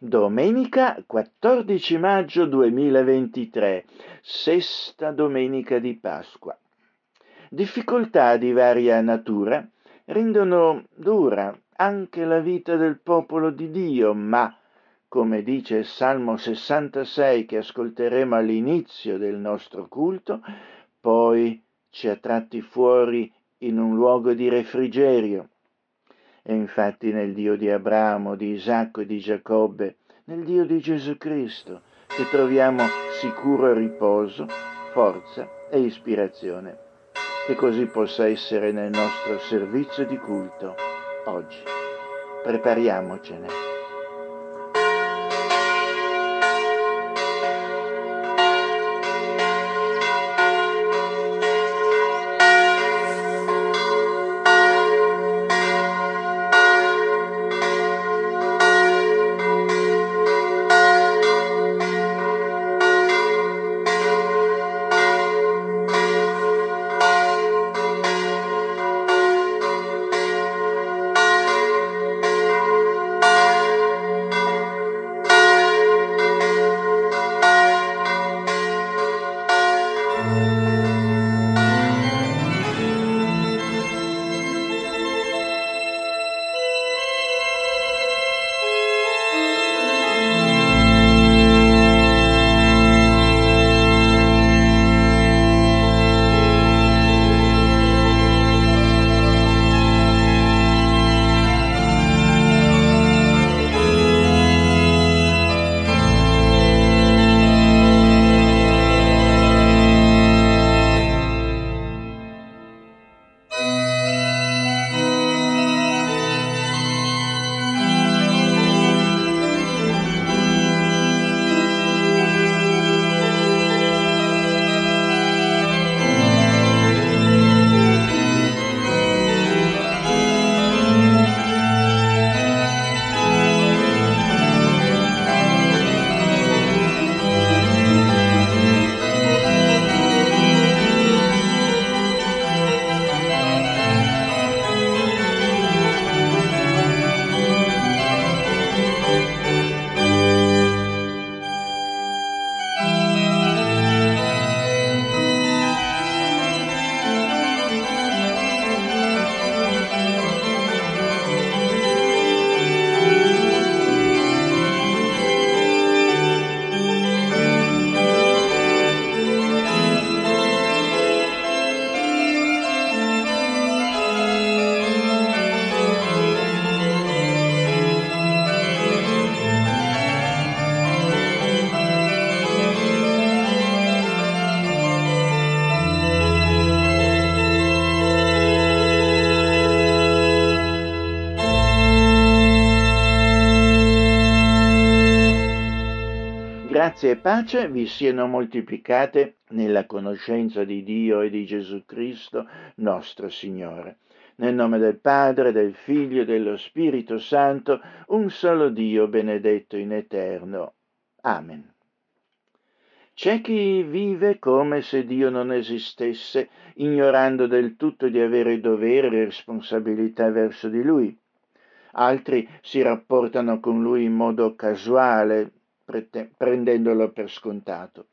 Domenica 14 maggio 2023, sesta domenica di Pasqua. Difficoltà di varia natura rendono dura anche la vita del popolo di Dio, ma, come dice il Salmo 66 che ascolteremo all'inizio del nostro culto, poi ci ha tratti fuori in un luogo di refrigerio e infatti nel Dio di Abramo, di Isacco e di Giacobbe, nel Dio di Gesù Cristo, che troviamo sicuro riposo, forza e ispirazione. Che così possa essere nel nostro servizio di culto oggi. Prepariamocene. Grazia e pace vi siano moltiplicate nella conoscenza di Dio e di Gesù Cristo, nostro Signore. Nel nome del Padre, del Figlio e dello Spirito Santo, un solo Dio benedetto in eterno. Amen. C'è chi vive come se Dio non esistesse, ignorando del tutto di avere dovere e responsabilità verso di Lui. Altri si rapportano con Lui in modo casuale, prendendolo per scontato.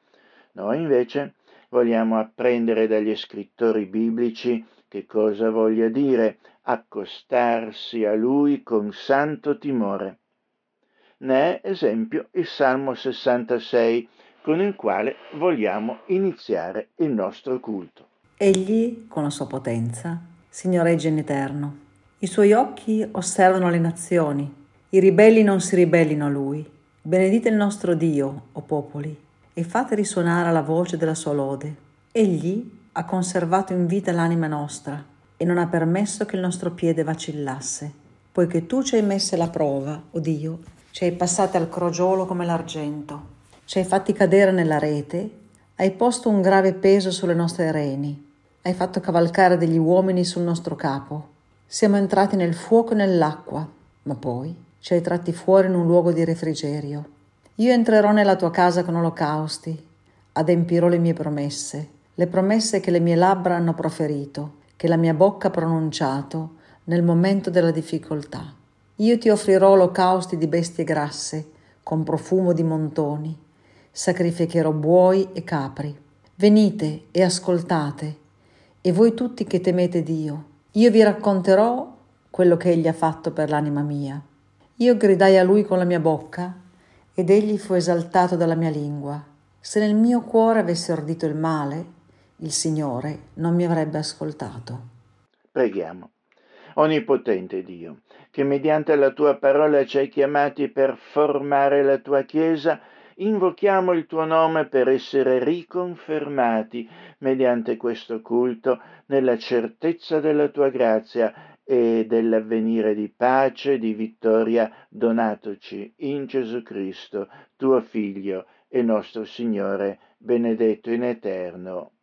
Noi invece vogliamo apprendere dagli scrittori biblici che cosa voglia dire accostarsi a lui con santo timore. Ne è esempio il Salmo 66 con il quale vogliamo iniziare il nostro culto. Egli, con la sua potenza, signoreggia in eterno. I suoi occhi osservano le nazioni, i ribelli non si ribellino a lui. Benedite il nostro Dio, o popoli, e fate risuonare la voce della sua lode. Egli ha conservato in vita l'anima nostra e non ha permesso che il nostro piede vacillasse, poiché tu ci hai messe la prova, o Dio, ci hai passate al crogiolo come l'argento, ci hai fatti cadere nella rete, hai posto un grave peso sulle nostre reni, hai fatto cavalcare degli uomini sul nostro capo. Siamo entrati nel fuoco e nell'acqua, ma poi ci hai tratti fuori in un luogo di refrigerio. Io entrerò nella tua casa con olocausti, adempirò le mie promesse, le promesse che le mie labbra hanno proferito, che la mia bocca ha pronunciato nel momento della difficoltà. Io ti offrirò olocausti di bestie grasse, con profumo di montoni, sacrificherò buoi e capri. Venite e ascoltate, e voi tutti che temete Dio, io vi racconterò quello che Egli ha fatto per l'anima mia. Io gridai a Lui con la mia bocca, ed Egli fu esaltato dalla mia lingua. Se nel mio cuore avesse ordito il male, il Signore non mi avrebbe ascoltato. Preghiamo. Onnipotente Dio, che mediante la tua parola ci hai chiamati per formare la tua Chiesa, invochiamo il tuo nome per essere riconfermati mediante questo culto nella certezza della tua grazia e dell'avvenire di pace e di vittoria donatoci in Gesù Cristo, tuo Figlio e nostro Signore, benedetto in eterno.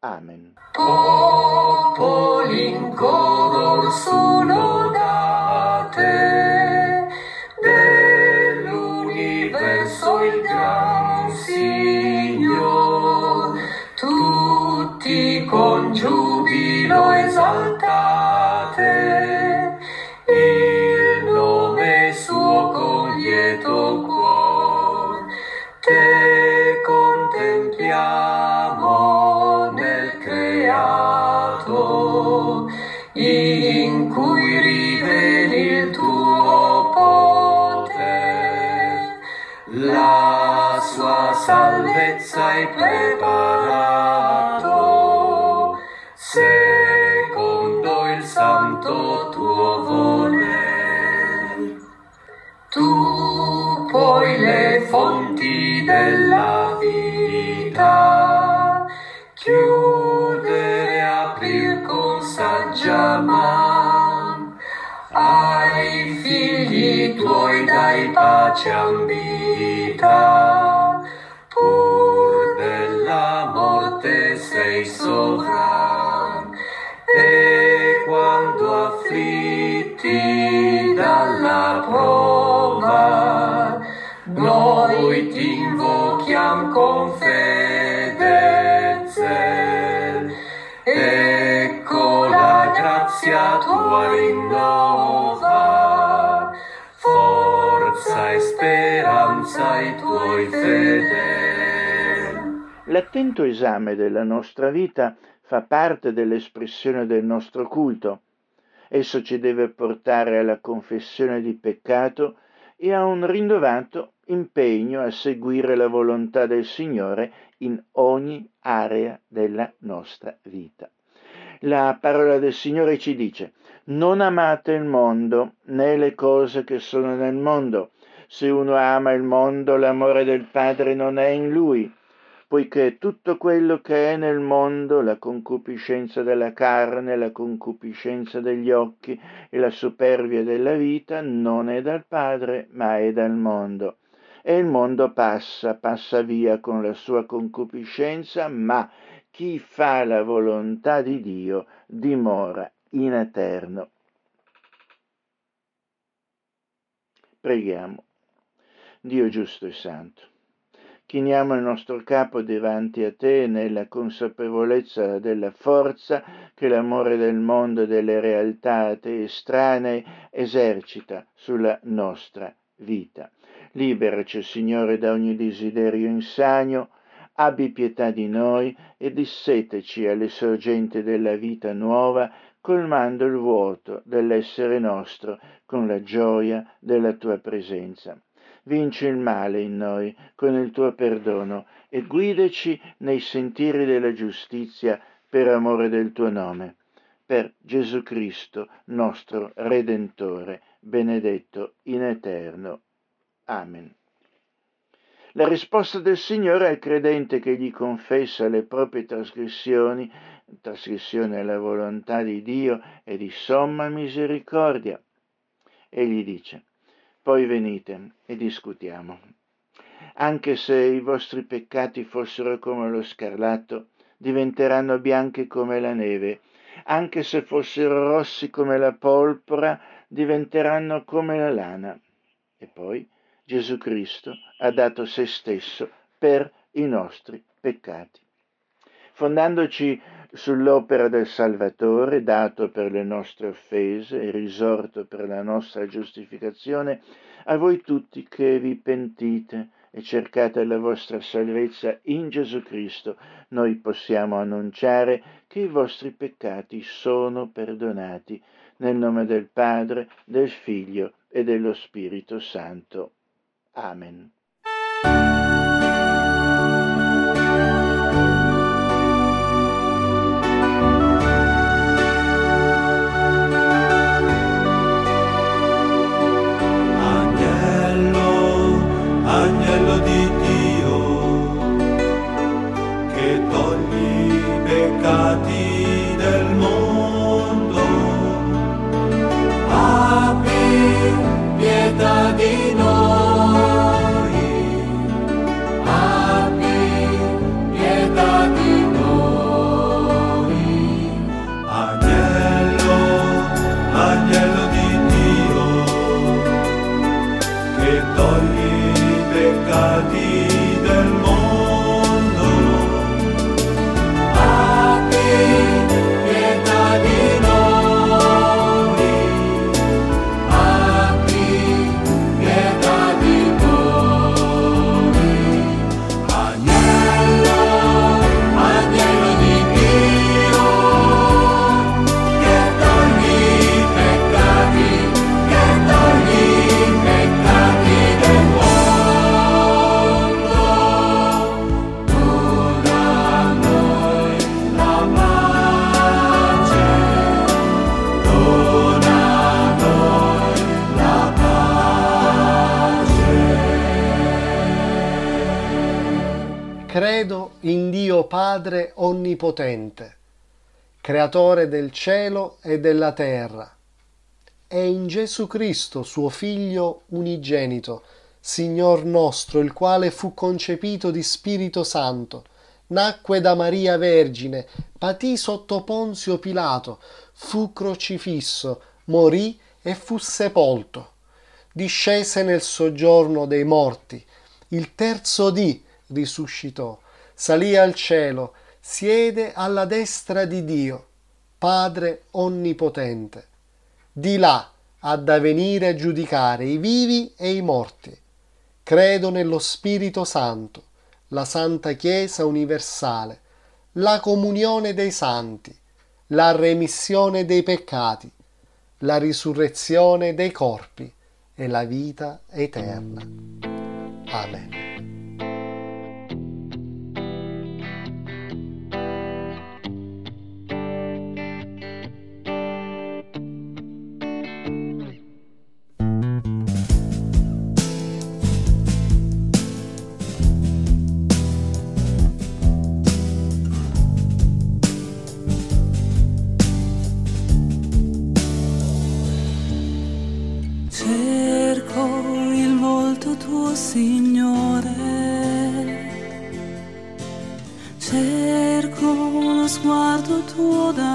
Amen. Popoli in coro sono date dell'universo il gran Signor, tutti con giubilo esaltate hai preparato, secondo il santo tuo voler. Tu poi le fonti della vita chiudere e aprir con saggia man ai figli tuoi dai pace ambita sei sovran e quando afflitti dalla prova noi ti invochiam con fedezza ecco la grazia tua rinnova forza e speranza ai tuoi fedeli L'attento esame della nostra vita fa parte dell'espressione del nostro culto. Esso ci deve portare alla confessione di peccato e a un rinnovato impegno a seguire la volontà del Signore in ogni area della nostra vita. La parola del Signore ci dice, non amate il mondo né le cose che sono nel mondo. Se uno ama il mondo, l'amore del Padre non è in lui poiché tutto quello che è nel mondo, la concupiscenza della carne, la concupiscenza degli occhi e la superbia della vita, non è dal Padre, ma è dal mondo. E il mondo passa, passa via con la sua concupiscenza, ma chi fa la volontà di Dio dimora in eterno. Preghiamo. Dio giusto e santo chiniamo il nostro capo davanti a te nella consapevolezza della forza che l'amore del mondo e delle realtà a te estranee esercita sulla nostra vita. Liberaci, Signore, da ogni desiderio insano, abbi pietà di noi e disseteci alle sorgenti della vita nuova, colmando il vuoto dell'essere nostro con la gioia della tua presenza vinci il male in noi con il tuo perdono e guidaci nei sentieri della giustizia per amore del tuo nome. Per Gesù Cristo, nostro Redentore, benedetto in eterno. Amen. La risposta del Signore al credente che gli confessa le proprie trasgressioni, trasgressione alla volontà di Dio e di somma misericordia. Egli dice, poi venite e discutiamo. Anche se i vostri peccati fossero come lo scarlatto, diventeranno bianchi come la neve, anche se fossero rossi come la polvora, diventeranno come la lana. E poi Gesù Cristo ha dato se stesso per i nostri peccati fondandoci sull'opera del Salvatore, dato per le nostre offese e risorto per la nostra giustificazione, A voi tutti che vi pentite e cercate la vostra salvezza in Gesù Cristo, noi possiamo annunciare che i vostri peccati sono perdonati nel nome del Padre, del Figlio e dello Spirito Santo. Amen. Padre Onnipotente, Creatore del cielo e della terra, e in Gesù Cristo, suo Figlio unigenito, Signor nostro, il quale fu concepito di Spirito Santo, nacque da Maria Vergine, patì sotto Ponzio Pilato, fu crocifisso, morì e fu sepolto. Discese nel soggiorno dei morti, il terzo dì risuscitò, salì al cielo, siede alla destra di Dio, Padre Onnipotente. Di là ha da venire a giudicare i vivi e i morti. Credo nello Spirito Santo, la Santa Chiesa universale, la comunione dei santi, la remissione dei peccati, la risurrezione dei corpi e la vita eterna. Amen. Signore, cerco lo sguardo tuo da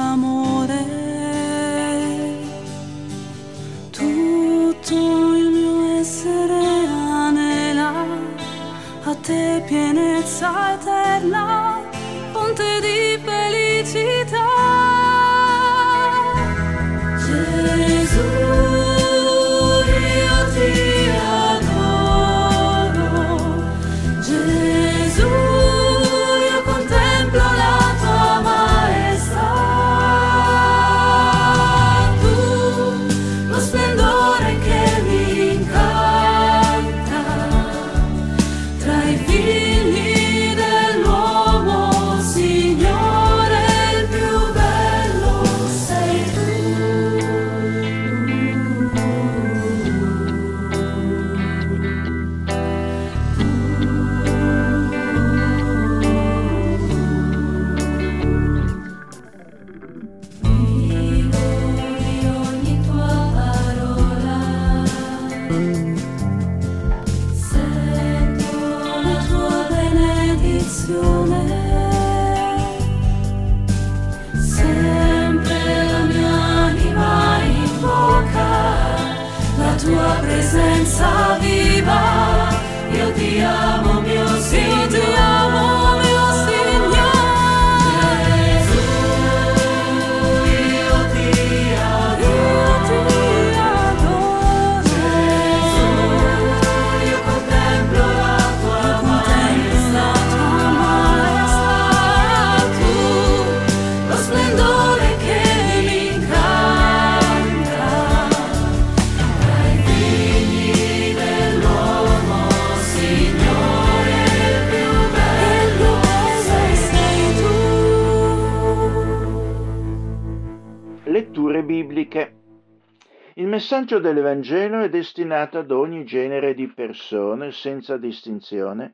Messaggio dell'Evangelo è destinato ad ogni genere di persone senza distinzione,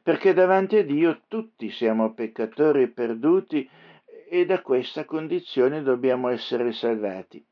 perché davanti a Dio tutti siamo peccatori perduti e da questa condizione dobbiamo essere salvati.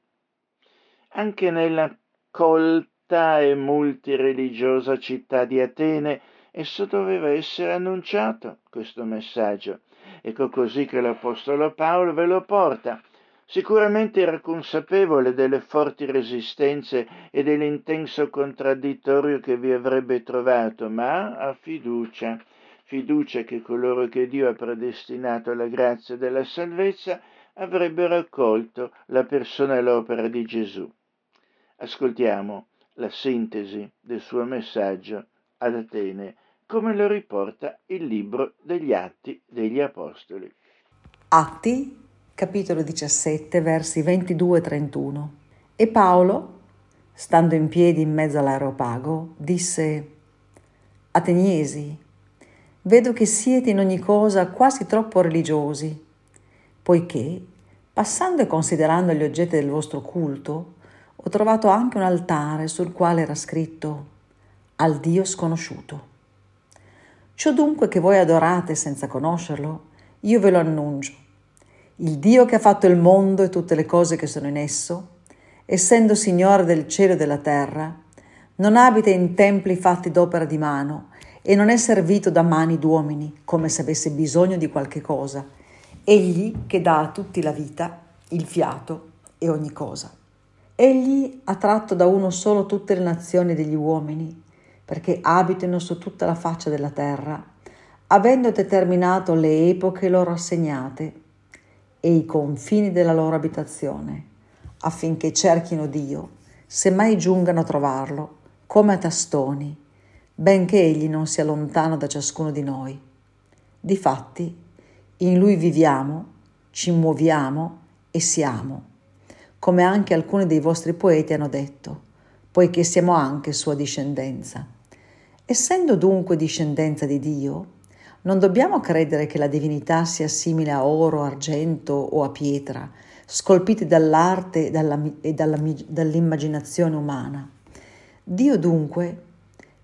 Anche nella colta e multireligiosa città di Atene esso doveva essere annunciato, questo messaggio. Ecco così che l'Apostolo Paolo ve lo porta Sicuramente era consapevole delle forti resistenze e dell'intenso contraddittorio che vi avrebbe trovato, ma ha fiducia, fiducia che coloro che Dio ha predestinato alla grazia della salvezza avrebbero accolto la persona e l'opera di Gesù. Ascoltiamo la sintesi del suo messaggio ad Atene, come lo riporta il libro degli Atti degli Apostoli. Atti capitolo 17, versi 22-31. E Paolo, stando in piedi in mezzo all'aeropago, disse, Ateniesi, vedo che siete in ogni cosa quasi troppo religiosi, poiché, passando e considerando gli oggetti del vostro culto, ho trovato anche un altare sul quale era scritto al Dio sconosciuto. Ciò dunque che voi adorate senza conoscerlo, io ve lo annuncio il Dio che ha fatto il mondo e tutte le cose che sono in esso, essendo Signore del cielo e della terra, non abita in templi fatti d'opera di mano e non è servito da mani d'uomini come se avesse bisogno di qualche cosa. Egli che dà a tutti la vita, il fiato e ogni cosa. Egli ha tratto da uno solo tutte le nazioni degli uomini, perché abitino su tutta la faccia della terra, avendo determinato le epoche loro assegnate e i confini della loro abitazione, affinché cerchino Dio, se mai giungano a trovarlo, come a tastoni, benché egli non sia lontano da ciascuno di noi. Difatti, in lui viviamo, ci muoviamo e siamo, come anche alcuni dei vostri poeti hanno detto, poiché siamo anche sua discendenza. Essendo dunque discendenza di Dio, non dobbiamo credere che la divinità sia simile a oro, argento o a pietra, scolpiti dall'arte e, dalla, e dalla, dall'immaginazione umana. Dio dunque,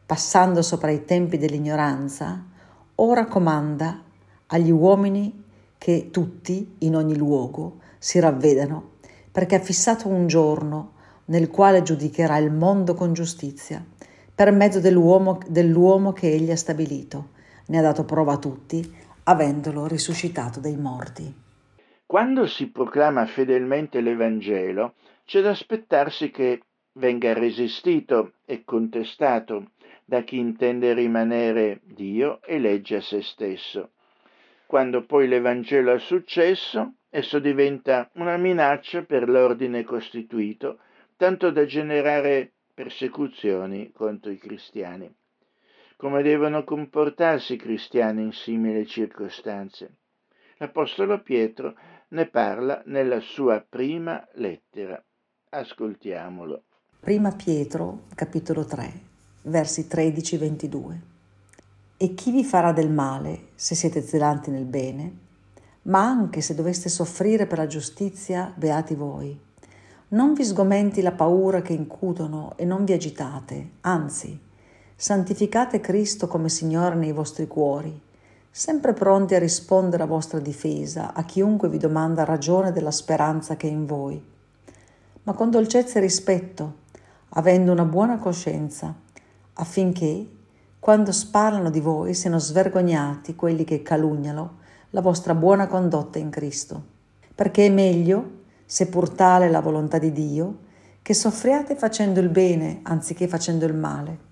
passando sopra i tempi dell'ignoranza, ora comanda agli uomini che tutti, in ogni luogo, si ravvedano, perché ha fissato un giorno nel quale giudicherà il mondo con giustizia, per mezzo dell'uomo, dell'uomo che egli ha stabilito ne ha dato prova a tutti, avendolo risuscitato dai morti. Quando si proclama fedelmente l'Evangelo, c'è da aspettarsi che venga resistito e contestato da chi intende rimanere Dio e legge a se stesso. Quando poi l'Evangelo ha successo, esso diventa una minaccia per l'ordine costituito, tanto da generare persecuzioni contro i cristiani come devono comportarsi i cristiani in simili circostanze. L'Apostolo Pietro ne parla nella sua prima lettera. Ascoltiamolo. Prima Pietro, capitolo 3, versi 13-22. E chi vi farà del male se siete zelanti nel bene? Ma anche se doveste soffrire per la giustizia, beati voi. Non vi sgomenti la paura che incutono e non vi agitate, anzi, santificate Cristo come Signore nei vostri cuori, sempre pronti a rispondere a vostra difesa a chiunque vi domanda ragione della speranza che è in voi, ma con dolcezza e rispetto, avendo una buona coscienza, affinché, quando sparlano di voi, siano svergognati quelli che calunniano la vostra buona condotta in Cristo. Perché è meglio, seppur tale la volontà di Dio, che soffriate facendo il bene anziché facendo il male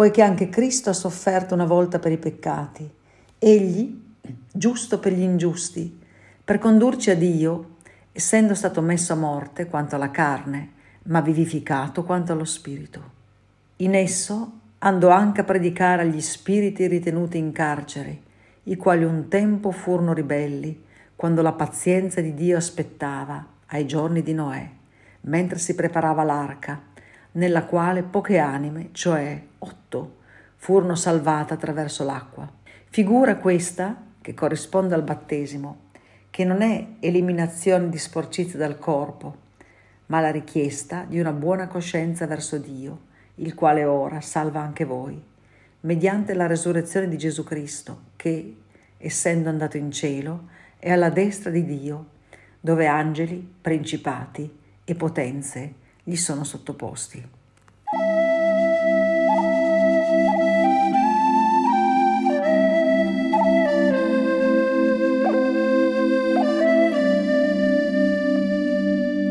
poiché anche Cristo ha sofferto una volta per i peccati, egli, giusto per gli ingiusti, per condurci a Dio, essendo stato messo a morte quanto alla carne, ma vivificato quanto allo spirito. In esso andò anche a predicare agli spiriti ritenuti in carcere, i quali un tempo furono ribelli, quando la pazienza di Dio aspettava ai giorni di Noè, mentre si preparava l'arca, nella quale poche anime, cioè otto, furono salvate attraverso l'acqua. Figura questa, che corrisponde al battesimo, che non è eliminazione di sporcizia dal corpo, ma la richiesta di una buona coscienza verso Dio, il quale ora salva anche voi, mediante la resurrezione di Gesù Cristo, che, essendo andato in cielo, è alla destra di Dio, dove angeli, principati e potenze gli sono sottoposti.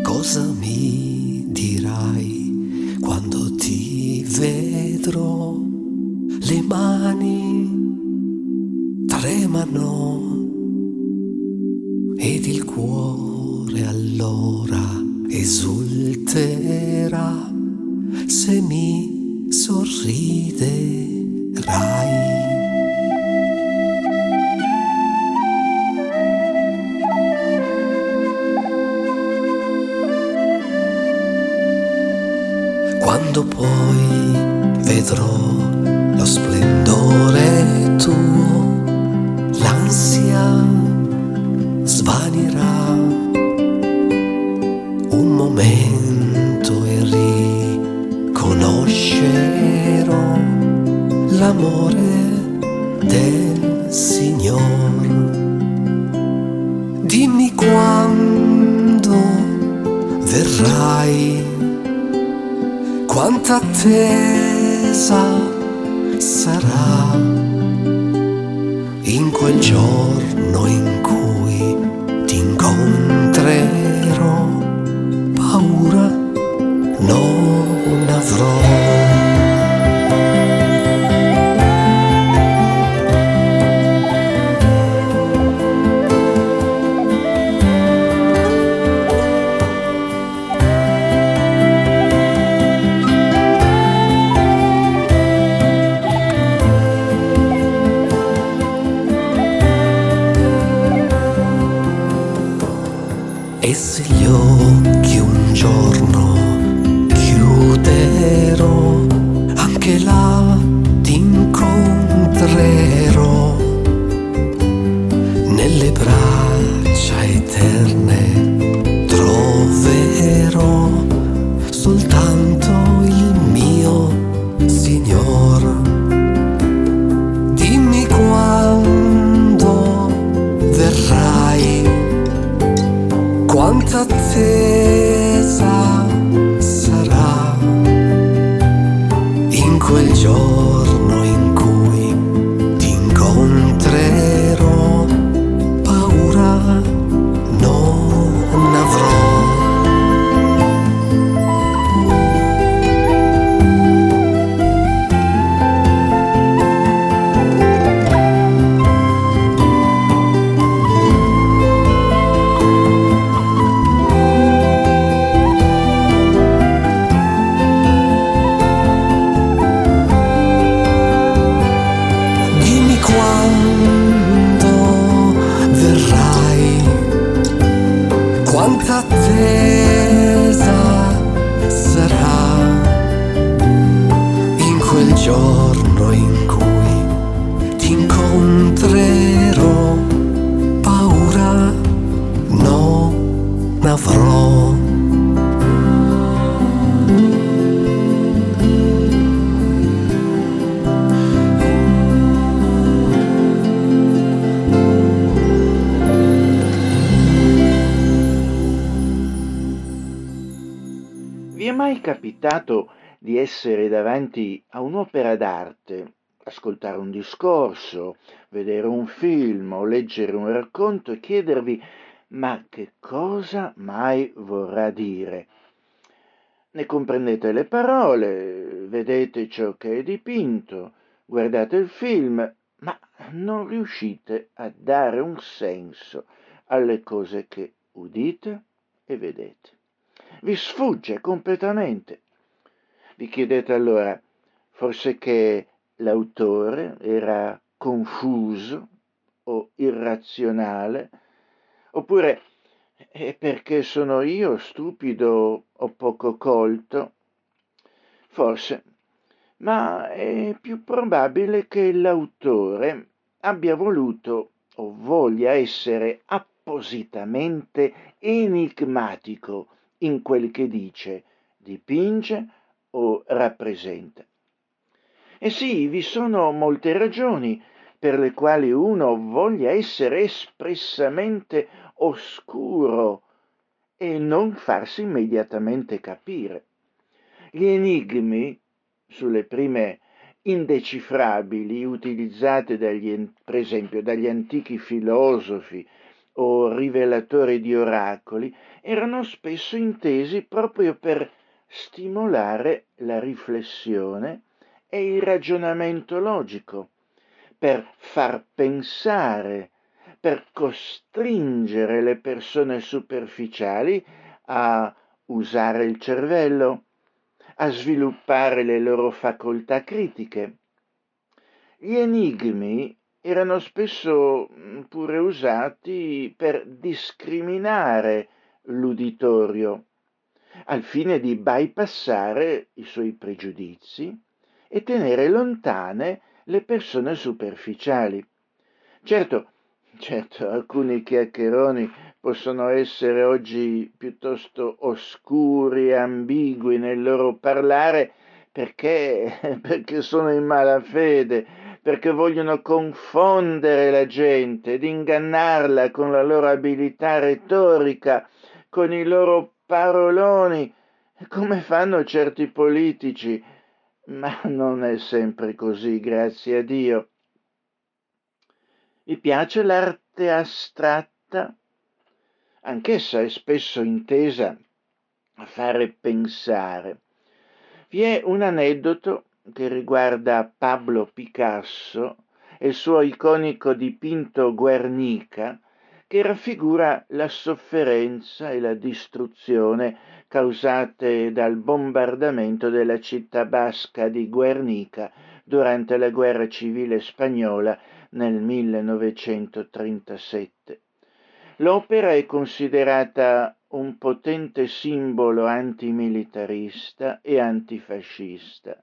Cosa mi dirai quando ti vedrò? Le mani tremano ed il cuore allora esulterà se mi sorriderai. Quando poi vedrò lo splendore tuo, l'ansia svanirà momento e riconoscerò l'amore del Signore. Dimmi quando verrai quanta attesa sarà in quel giorno in E se è mai capitato di essere davanti a un'opera d'arte, ascoltare un discorso, vedere un film o leggere un racconto e chiedervi ma che cosa mai vorrà dire? Ne comprendete le parole, vedete ciò che è dipinto, guardate il film, ma non riuscite a dare un senso alle cose che udite e vedete. Vi sfugge completamente. Vi chiedete allora, forse che l'autore era confuso o irrazionale, oppure è perché sono io stupido o poco colto? Forse, ma è più probabile che l'autore abbia voluto o voglia essere appositamente enigmatico in quel che dice, dipinge o rappresenta. E sì, vi sono molte ragioni per le quali uno voglia essere espressamente oscuro e non farsi immediatamente capire. Gli enigmi sulle prime indecifrabili utilizzate dagli, per esempio dagli antichi filosofi o rivelatori di oracoli erano spesso intesi proprio per stimolare la riflessione e il ragionamento logico, per far pensare, per costringere le persone superficiali a usare il cervello, a sviluppare le loro facoltà critiche. Gli enigmi erano spesso mm, pure usati per discriminare l'uditorio, al fine di bypassare i suoi pregiudizi e tenere lontane le persone superficiali. Certo, certo, alcuni chiacchieroni possono essere oggi piuttosto oscuri e ambigui nel loro parlare perché, perché sono in malafede, perché vogliono confondere la gente ed ingannarla con la loro abilità retorica, con i loro paroloni, come fanno certi politici. Ma non è sempre così, grazie a Dio. Mi piace l'arte astratta? Anch'essa è spesso intesa a fare pensare. Vi è un aneddoto che riguarda Pablo Picasso e il suo iconico dipinto Guernica, che raffigura la sofferenza e la distruzione causate dal bombardamento della città basca di Guernica durante la guerra civile spagnola nel 1937. L'opera è considerata un potente simbolo antimilitarista e antifascista.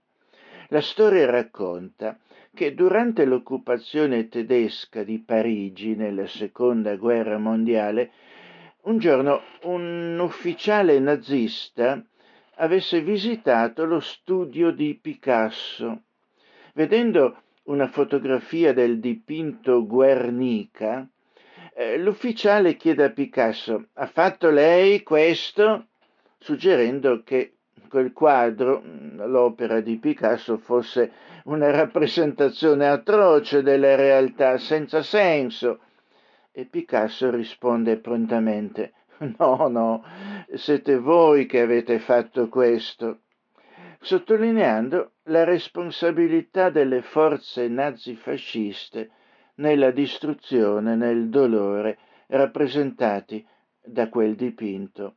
La storia racconta che durante l'occupazione tedesca di Parigi nella seconda guerra mondiale, un giorno un ufficiale nazista avesse visitato lo studio di Picasso. Vedendo una fotografia del dipinto Guernica, eh, l'ufficiale chiede a Picasso, ha fatto lei questo? suggerendo che quel quadro, mm, l'opera di Picasso, fosse una rappresentazione atroce della realtà senza senso. E Picasso risponde prontamente, no, no, siete voi che avete fatto questo, sottolineando la responsabilità delle forze nazifasciste nella distruzione, nel dolore rappresentati da quel dipinto.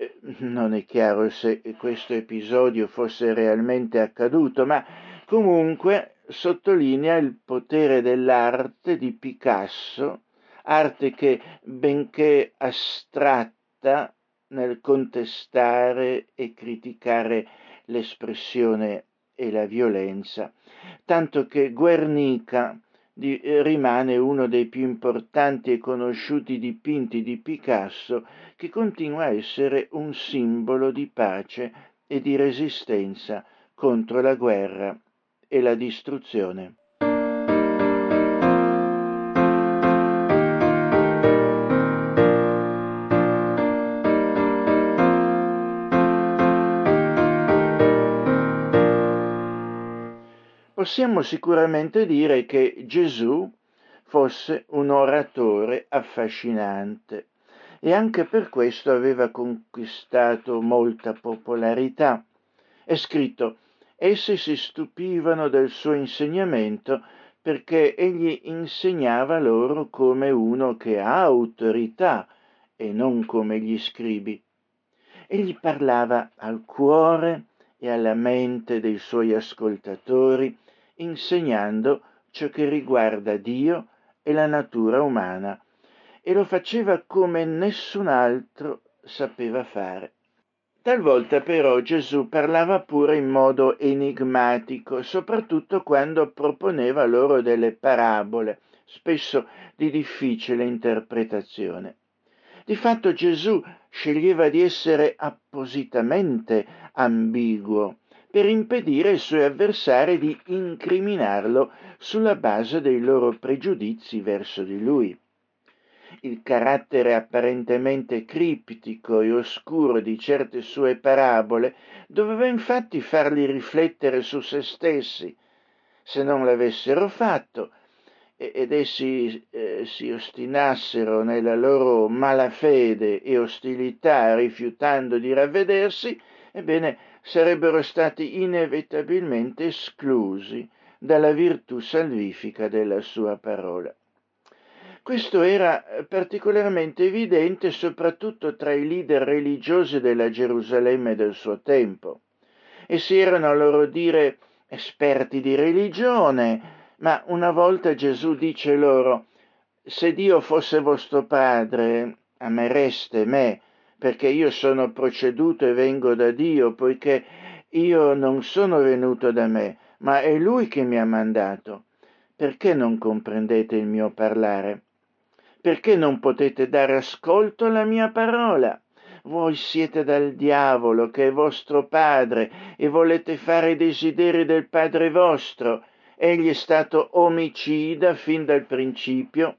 Eh, non è chiaro se questo episodio fosse realmente accaduto, ma comunque sottolinea il potere dell'arte di Picasso, arte che, benché astratta nel contestare e criticare l'espressione e la violenza, tanto che Guernica di, eh, rimane uno dei più importanti e conosciuti dipinti di Picasso che continua a essere un simbolo di pace e di resistenza contro la guerra e la distruzione. Possiamo sicuramente dire che Gesù fosse un oratore affascinante e anche per questo aveva conquistato molta popolarità. È scritto, essi si stupivano del suo insegnamento perché egli insegnava loro come uno che ha autorità e non come gli scribi. Egli parlava al cuore e alla mente dei suoi ascoltatori insegnando ciò che riguarda Dio e la natura umana e lo faceva come nessun altro sapeva fare. Talvolta però Gesù parlava pure in modo enigmatico, soprattutto quando proponeva loro delle parabole, spesso di difficile interpretazione. Di fatto Gesù sceglieva di essere appositamente ambiguo per impedire ai suoi avversari di incriminarlo sulla base dei loro pregiudizi verso di lui. Il carattere apparentemente criptico e oscuro di certe sue parabole doveva infatti farli riflettere su se stessi. Se non l'avessero fatto, ed essi eh, si ostinassero nella loro malafede e ostilità rifiutando di ravvedersi, ebbene sarebbero stati inevitabilmente esclusi dalla virtù salvifica della sua parola. Questo era particolarmente evidente soprattutto tra i leader religiosi della Gerusalemme del suo tempo. Essi erano a loro dire esperti di religione, ma una volta Gesù dice loro, se Dio fosse vostro padre, amereste me, perché io sono proceduto e vengo da Dio, poiché io non sono venuto da me, ma è Lui che mi ha mandato. Perché non comprendete il mio parlare? Perché non potete dare ascolto alla mia parola? Voi siete dal diavolo, che è vostro padre, e volete fare i desideri del padre vostro. Egli è stato omicida fin dal principio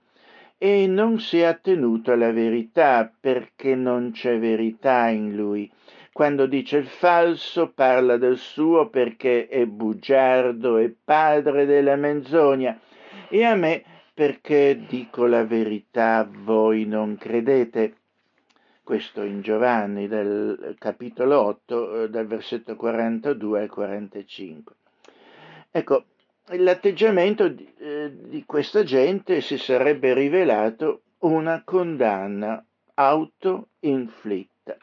e non si è attenuto alla verità perché non c'è verità in lui. Quando dice il falso parla del suo perché è bugiardo e padre della menzogna e a me perché dico la verità voi non credete. Questo in Giovanni del capitolo 8 dal versetto 42 al 45. Ecco, l'atteggiamento di, eh, di questa gente si sarebbe rivelato una condanna auto-inflitta.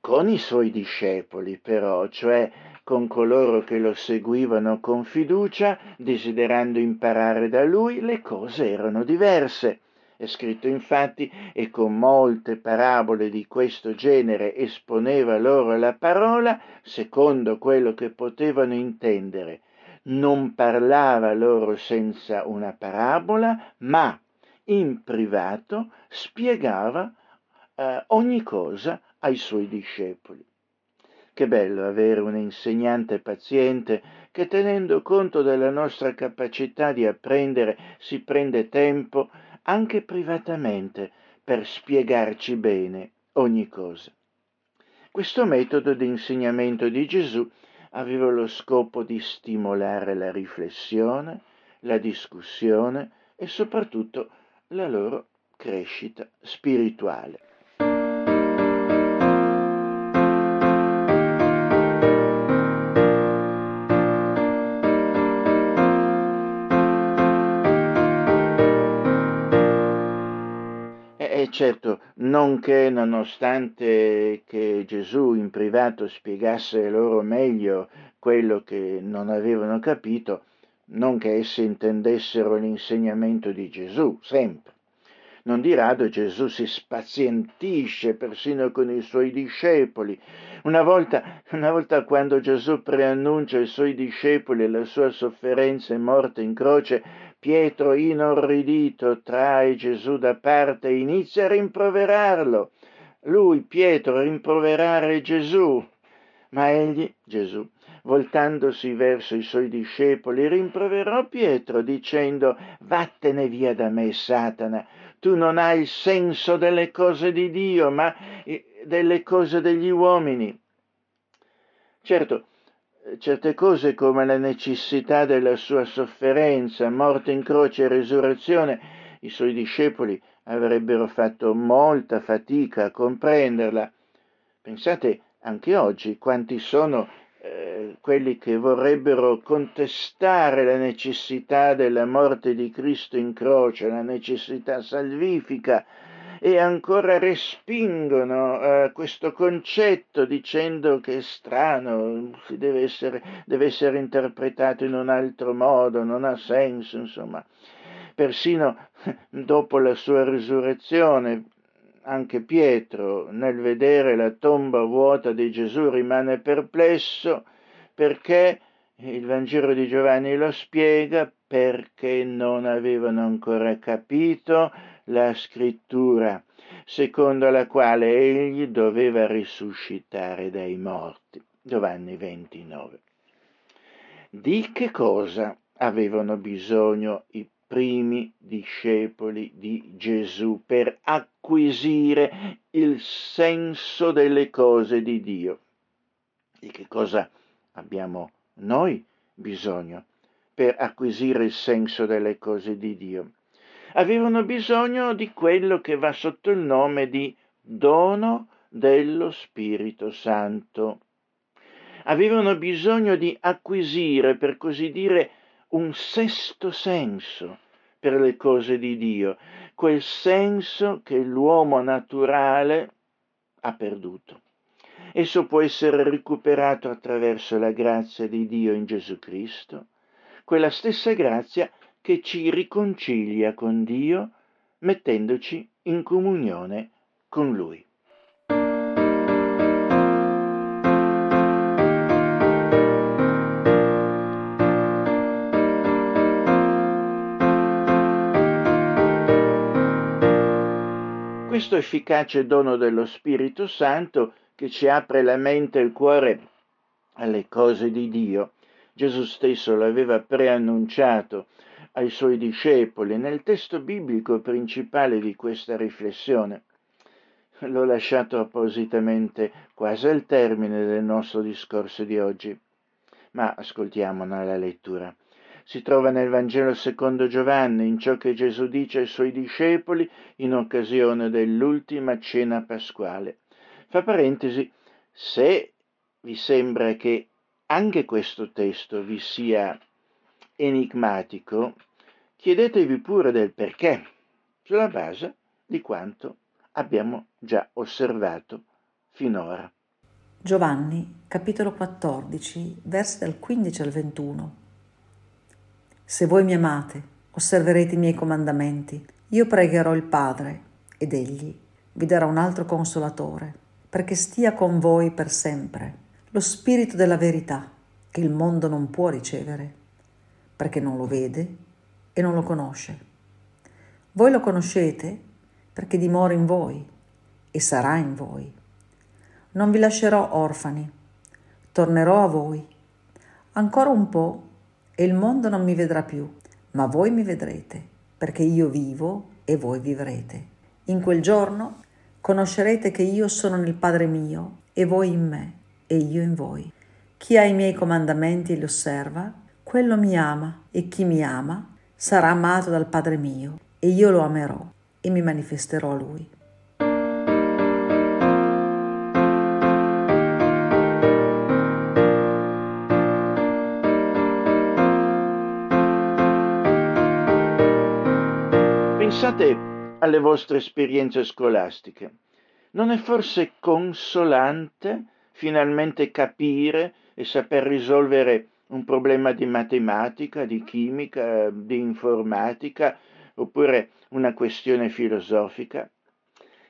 Con i suoi discepoli, però, cioè con coloro che lo seguivano con fiducia, desiderando imparare da lui, le cose erano diverse. È scritto infatti, e con molte parabole di questo genere esponeva loro la parola, secondo quello che potevano intendere, non parlava loro senza una parabola, ma in privato spiegava eh, ogni cosa ai suoi discepoli. Che bello avere un insegnante paziente che tenendo conto della nostra capacità di apprendere si prende tempo anche privatamente per spiegarci bene ogni cosa. Questo metodo di insegnamento di Gesù aveva lo scopo di stimolare la riflessione, la discussione e soprattutto la loro crescita spirituale. Certo, non che nonostante che Gesù in privato spiegasse loro meglio quello che non avevano capito, non che essi intendessero l'insegnamento di Gesù, sempre. Non di rado Gesù si spazientisce persino con i suoi discepoli. Una volta, una volta quando Gesù preannuncia ai suoi discepoli la sua sofferenza e morte in croce, Pietro, inorridito, trae Gesù da parte e inizia a rimproverarlo. Lui, Pietro, rimproverare Gesù. Ma egli, Gesù, voltandosi verso i suoi discepoli, rimproverò Pietro dicendo, vattene via da me, Satana, tu non hai il senso delle cose di Dio, ma delle cose degli uomini. Certo, certe cose come la necessità della sua sofferenza, morte in croce e risurrezione, i suoi discepoli avrebbero fatto molta fatica a comprenderla. Pensate anche oggi quanti sono eh, quelli che vorrebbero contestare la necessità della morte di Cristo in croce, la necessità salvifica e ancora respingono eh, questo concetto dicendo che è strano, deve essere, deve essere interpretato in un altro modo, non ha senso, insomma. Persino dopo la sua risurrezione, anche Pietro, nel vedere la tomba vuota di Gesù, rimane perplesso perché il Vangelo di Giovanni lo spiega perché non avevano ancora capito la scrittura, secondo la quale egli doveva risuscitare dai morti. Giovanni 29. Di che cosa avevano bisogno i primi discepoli di Gesù per acquisire il senso delle cose di Dio? Di che cosa abbiamo noi bisogno per acquisire il senso delle cose di Dio? Avevano bisogno di quello che va sotto il nome di dono dello Spirito Santo. Avevano bisogno di acquisire, per così dire, un sesto senso per le cose di Dio, quel senso che l'uomo naturale ha perduto. Esso può essere recuperato attraverso la grazia di Dio in Gesù Cristo, quella stessa grazia che ci riconcilia con Dio mettendoci in comunione con Lui. Questo efficace dono dello Spirito Santo che ci apre la mente e il cuore alle cose di Dio, Gesù stesso l'aveva preannunciato ai suoi discepoli nel testo biblico principale di questa riflessione. L'ho lasciato appositamente quasi al termine del nostro discorso di oggi, ma ascoltiamone la lettura. Si trova nel Vangelo secondo Giovanni, in ciò che Gesù dice ai suoi discepoli in occasione dell'ultima cena pasquale. Fa parentesi, se vi sembra che anche questo testo vi sia enigmatico, chiedetevi pure del perché, sulla base di quanto abbiamo già osservato finora. Giovanni, capitolo 14, versi dal 15 al 21. Se voi mi amate, osserverete i miei comandamenti. Io pregherò il Padre ed egli vi darà un altro consolatore, perché stia con voi per sempre, lo Spirito della verità, che il mondo non può ricevere, perché non lo vede e non lo conosce. Voi lo conoscete perché dimora in voi e sarà in voi. Non vi lascerò orfani, tornerò a voi. Ancora un po' e il mondo non mi vedrà più, ma voi mi vedrete, perché io vivo e voi vivrete. In quel giorno conoscerete che io sono nel Padre mio e voi in me e io in voi. Chi ha i miei comandamenti e li osserva, quello mi ama e chi mi ama sarà amato dal Padre mio e io lo amerò e mi manifesterò a lui. Pensate alle vostre esperienze scolastiche. Non è forse consolante finalmente capire e saper risolvere un problema di matematica, di chimica, di informatica, oppure una questione filosofica.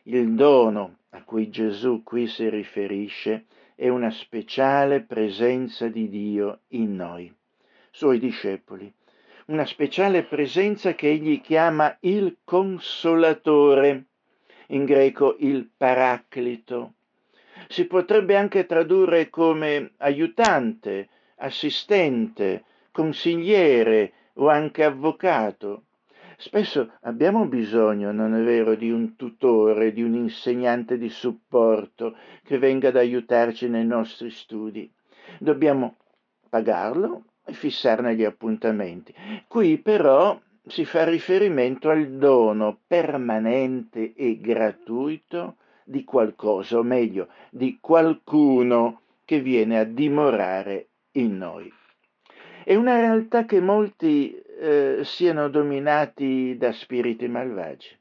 Il dono a cui Gesù qui si riferisce è una speciale presenza di Dio in noi, suoi discepoli, una speciale presenza che egli chiama il consolatore, in greco il paraclito. Si potrebbe anche tradurre come aiutante, assistente, consigliere o anche avvocato. Spesso abbiamo bisogno, non è vero, di un tutore, di un insegnante di supporto che venga ad aiutarci nei nostri studi. Dobbiamo pagarlo e fissarne gli appuntamenti. Qui però si fa riferimento al dono permanente e gratuito di qualcosa, o meglio, di qualcuno che viene a dimorare in noi. È una realtà che molti eh, siano dominati da spiriti malvagi.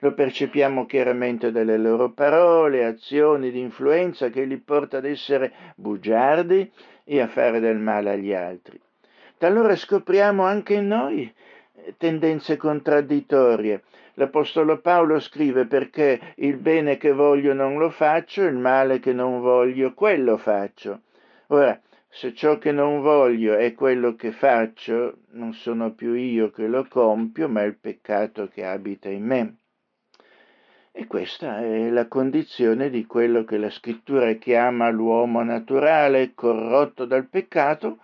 Lo percepiamo chiaramente dalle loro parole, azioni di influenza che li porta ad essere bugiardi e a fare del male agli altri. Talora scopriamo anche in noi eh, tendenze contraddittorie. L'Apostolo Paolo scrive perché il bene che voglio non lo faccio, il male che non voglio, quello faccio. Ora, se ciò che non voglio è quello che faccio, non sono più io che lo compio, ma il peccato che abita in me. E questa è la condizione di quello che la scrittura chiama l'uomo naturale corrotto dal peccato,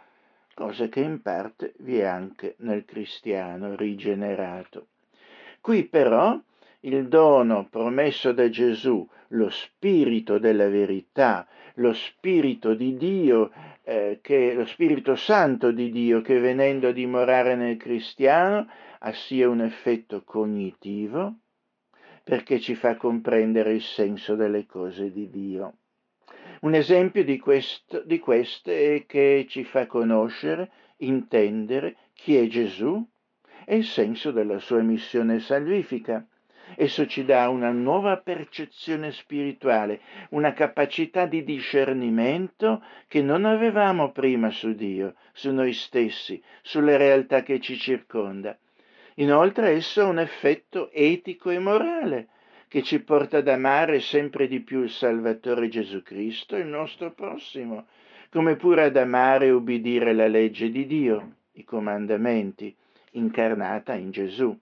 cosa che in parte vi è anche nel cristiano rigenerato. Qui però il dono promesso da Gesù, lo spirito della verità, lo spirito di Dio, eh, che, lo spirito santo di Dio che venendo a dimorare nel cristiano ha sia un effetto cognitivo, perché ci fa comprendere il senso delle cose di Dio. Un esempio di, questo, di queste è che ci fa conoscere, intendere chi è Gesù e il senso della sua missione salvifica. Esso ci dà una nuova percezione spirituale, una capacità di discernimento che non avevamo prima su Dio, su noi stessi, sulle realtà che ci circonda. Inoltre esso ha un effetto etico e morale che ci porta ad amare sempre di più il Salvatore Gesù Cristo, il nostro prossimo, come pure ad amare e ubbidire la legge di Dio, i comandamenti, incarnata in Gesù.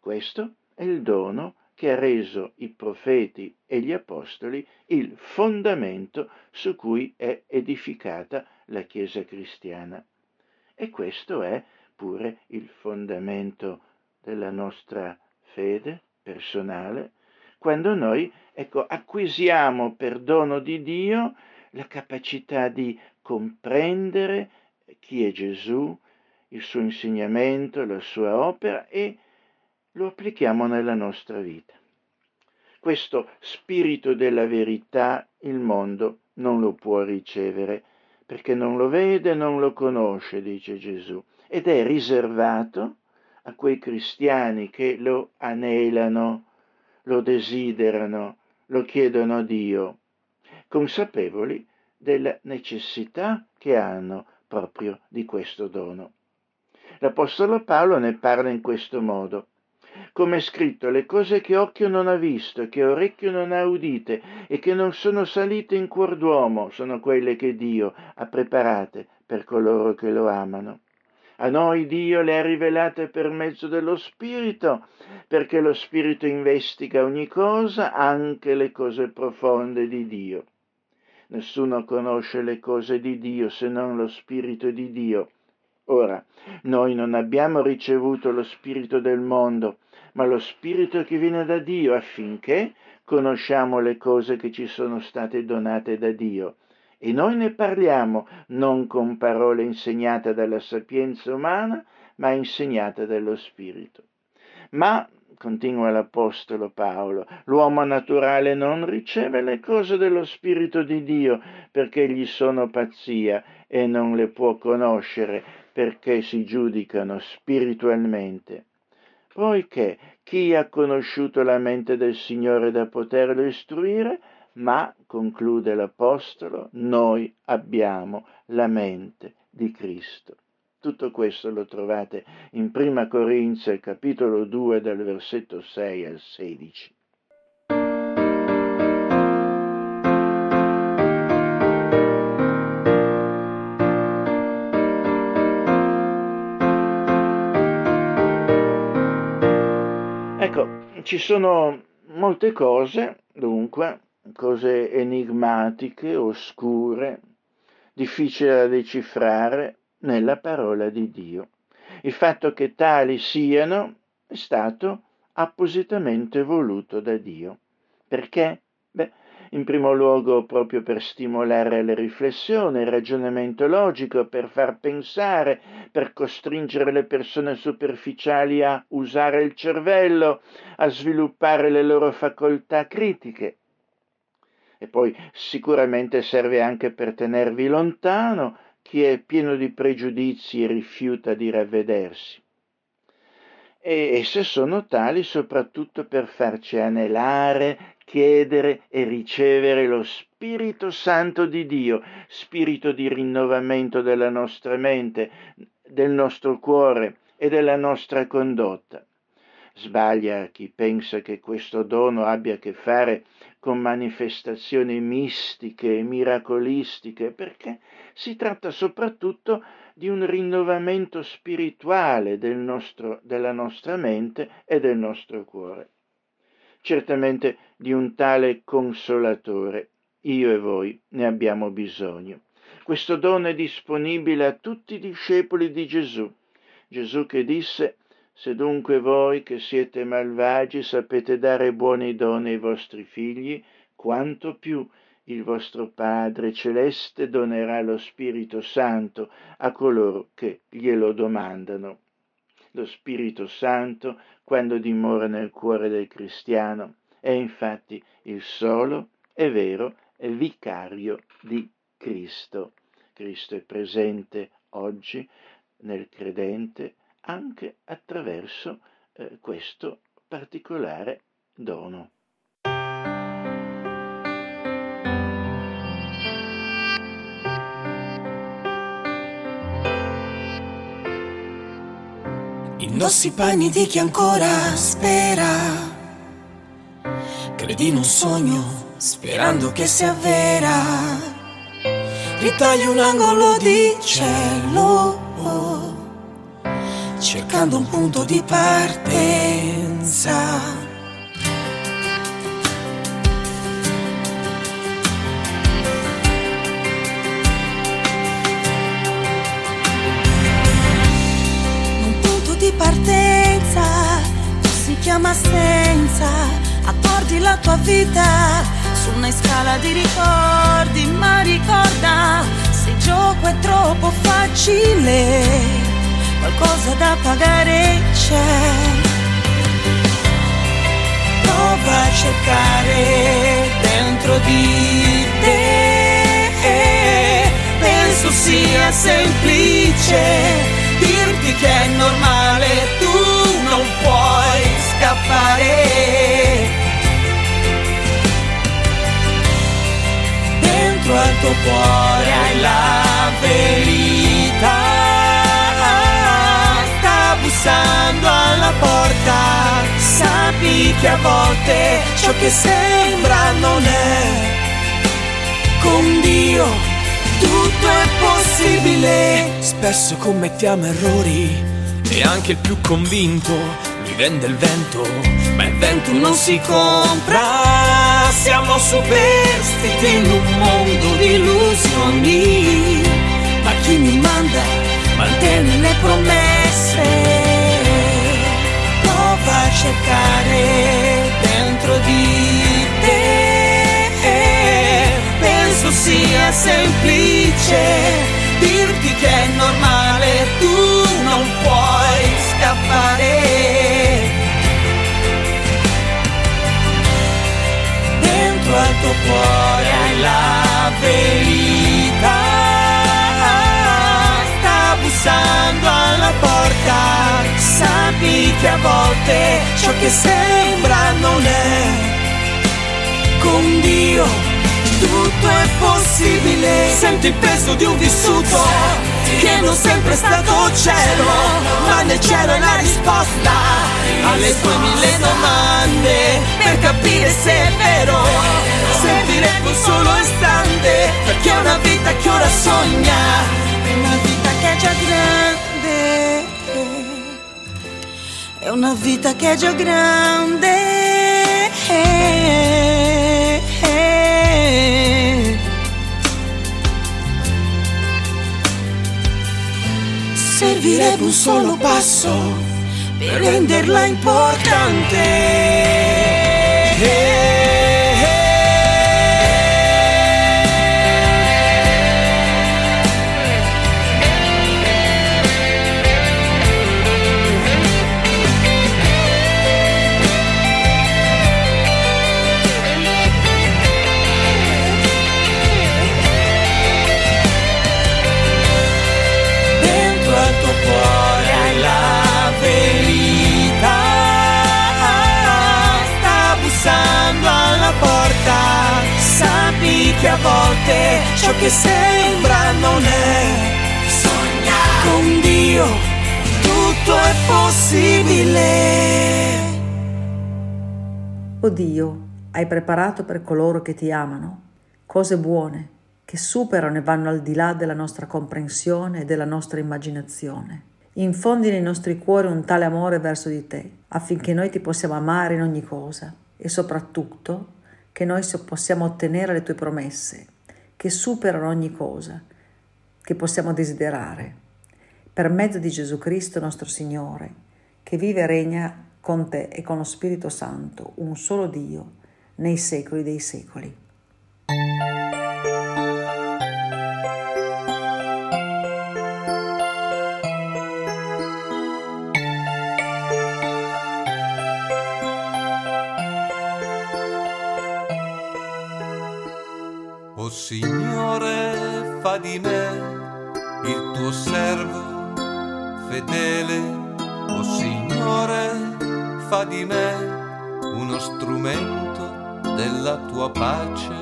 Questo è il dono che ha reso i profeti e gli apostoli il fondamento su cui è edificata la Chiesa cristiana. E questo è pure il fondamento della nostra fede personale, quando noi ecco, acquisiamo per dono di Dio la capacità di comprendere chi è Gesù, il suo insegnamento, la sua opera e lo applichiamo nella nostra vita. Questo spirito della verità il mondo non lo può ricevere perché non lo vede, non lo conosce, dice Gesù ed è riservato a quei cristiani che lo anelano, lo desiderano, lo chiedono a Dio, consapevoli della necessità che hanno proprio di questo dono. L'Apostolo Paolo ne parla in questo modo. Come è scritto, le cose che occhio non ha visto, che orecchio non ha udite e che non sono salite in cuor d'uomo sono quelle che Dio ha preparate per coloro che lo amano. A noi Dio le ha rivelate per mezzo dello Spirito, perché lo Spirito investiga ogni cosa, anche le cose profonde di Dio. Nessuno conosce le cose di Dio se non lo Spirito di Dio. Ora, noi non abbiamo ricevuto lo Spirito del mondo, ma lo Spirito che viene da Dio affinché conosciamo le cose che ci sono state donate da Dio e noi ne parliamo non con parole insegnate dalla sapienza umana, ma insegnate dallo Spirito. Ma, continua l'Apostolo Paolo, l'uomo naturale non riceve le cose dello Spirito di Dio perché gli sono pazzia e non le può conoscere perché si giudicano spiritualmente. Poiché chi ha conosciuto la mente del Signore da poterlo istruire, ma, conclude l'Apostolo, noi abbiamo la mente di Cristo. Tutto questo lo trovate in 1 Corinzi capitolo 2 dal versetto 6 al 16. Ci sono molte cose, dunque, cose enigmatiche, oscure, difficili da decifrare nella parola di Dio. Il fatto che tali siano è stato appositamente voluto da Dio. Perché? Beh, in primo luogo proprio per stimolare la riflessione, il ragionamento logico, per far pensare, per costringere le persone superficiali a usare il cervello, a sviluppare le loro facoltà critiche e poi sicuramente serve anche per tenervi lontano chi è pieno di pregiudizi e rifiuta di ravvedersi. E esse sono tali soprattutto per farci anelare, chiedere e ricevere lo Spirito Santo di Dio, spirito di rinnovamento della nostra mente, del nostro cuore e della nostra condotta. Sbaglia chi pensa che questo dono abbia a che fare con manifestazioni mistiche e miracolistiche, perché si tratta soprattutto di un rinnovamento spirituale del nostro, della nostra mente e del nostro cuore. certamente di un tale consolatore. Io e voi ne abbiamo bisogno. Questo dono è disponibile a tutti i discepoli di Gesù. Gesù che disse, se dunque voi che siete malvagi sapete dare buoni doni ai vostri figli, quanto più il vostro Padre Celeste donerà lo Spirito Santo a coloro che glielo domandano. Lo Spirito Santo, quando dimora nel cuore del cristiano, è infatti il solo e vero vicario di Cristo. Cristo è presente oggi nel credente anche attraverso eh, questo particolare dono. Indossi i panni di chi ancora spera. Credi in un sogno, sperando che sia vera. Ritaglio un angolo di cielo, cercando un punto di partenza. partenza, si chiama assenza, accordi la tua vita su una scala di ricordi, ma ricorda, se il gioco è troppo facile, qualcosa da pagare c'è. Prova a cercare dentro di te, penso sia semplice dirti che è normale, tu non puoi scappare. Dentro al tuo cuore hai la verità, sta bussando alla porta, sappi che a volte ciò che sembra non è. Con Dio tutto è possibile. Spesso commettiamo errori e anche il più convinto vende il vento, ma il vento non si compra. Siamo superstiti in un mondo di illusioni, ma chi mi manda mantiene le promesse. Prova a cercare dentro di te penso sia semplice dirti che è normale, tu non puoi scappare. Dentro al tuo cuore hai la verità, sta bussando alla porta, sappi che a volte ciò che sembra non è. Con Dio tutto è possibile. Senti il peso di un vissuto che non sempre è stato cielo, ma nel cielo è risposta alle tue mille domande. Per capire se è vero, servirebbe un solo istante, perché è una vita che ora sogna, è una vita che è già grande. È una vita che è già grande. Servirebbe un solo passo pero renderla importante. Yeah. Che a volte ciò che sembra non è. Sogna con Dio, tutto è possibile. O Dio, hai preparato per coloro che ti amano cose buone che superano e vanno al di là della nostra comprensione e della nostra immaginazione. Infondi nei nostri cuori un tale amore verso di te, affinché noi ti possiamo amare in ogni cosa e soprattutto che noi possiamo ottenere le tue promesse, che superano ogni cosa che possiamo desiderare, per mezzo di Gesù Cristo nostro Signore, che vive e regna con te e con lo Spirito Santo, un solo Dio, nei secoli dei secoli. Fedele. O Signore, fa di me uno strumento della tua pace.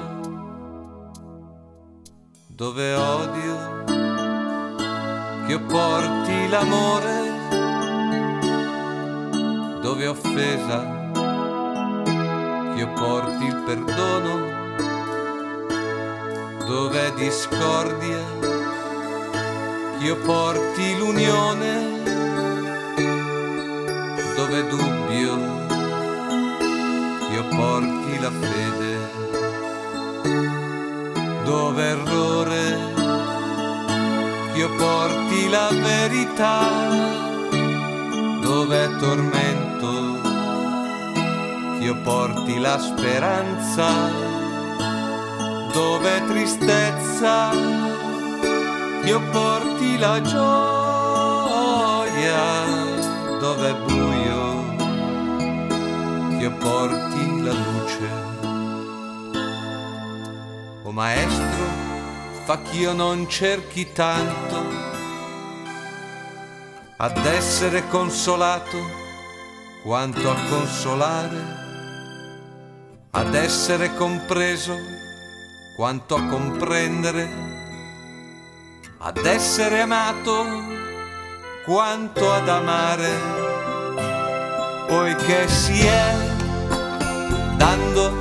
Dove odio, che io porti l'amore. Dove offesa, che io porti il perdono dove discordia, io porti l'unione, dove dubbio, io porti la fede, dove errore, io porti la verità, dove tormento, io porti la speranza dove tristezza io porti la gioia, dove buio io porti la luce. O maestro, fa ch'io non cerchi tanto ad essere consolato quanto a consolare, ad essere compreso quanto a comprendere, ad essere amato quanto ad amare, poiché si è dando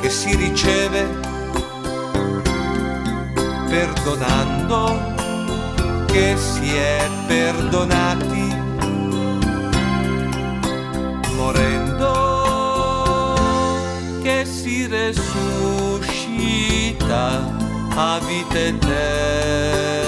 che si riceve, perdonando che si è perdonati, morendo che si resuscita a vita eterna.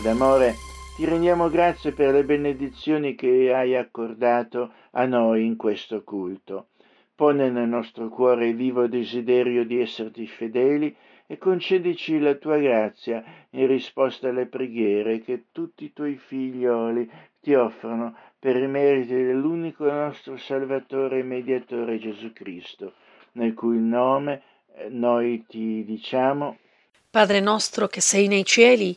D'amore, ti rendiamo grazie per le benedizioni che hai accordato a noi in questo culto. Pone nel nostro cuore il vivo desiderio di esserti fedeli e concedici la tua grazia in risposta alle preghiere che tutti i tuoi figlioli ti offrono per i meriti dell'unico nostro Salvatore e Mediatore Gesù Cristo, nel cui nome eh, noi ti diciamo Padre nostro che sei nei cieli,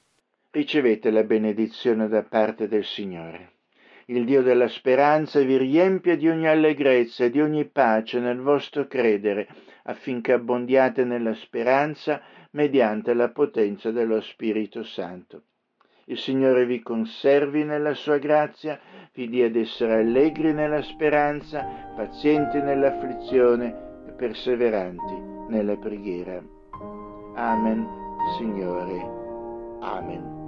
ricevete la benedizione da parte del Signore. Il Dio della speranza vi riempia di ogni allegrezza e di ogni pace nel vostro credere, affinché abbondiate nella speranza mediante la potenza dello Spirito Santo. Il Signore vi conservi nella sua grazia, vi dia ad essere allegri nella speranza, pazienti nell'afflizione e perseveranti nella preghiera. Amen, Signore. Amen.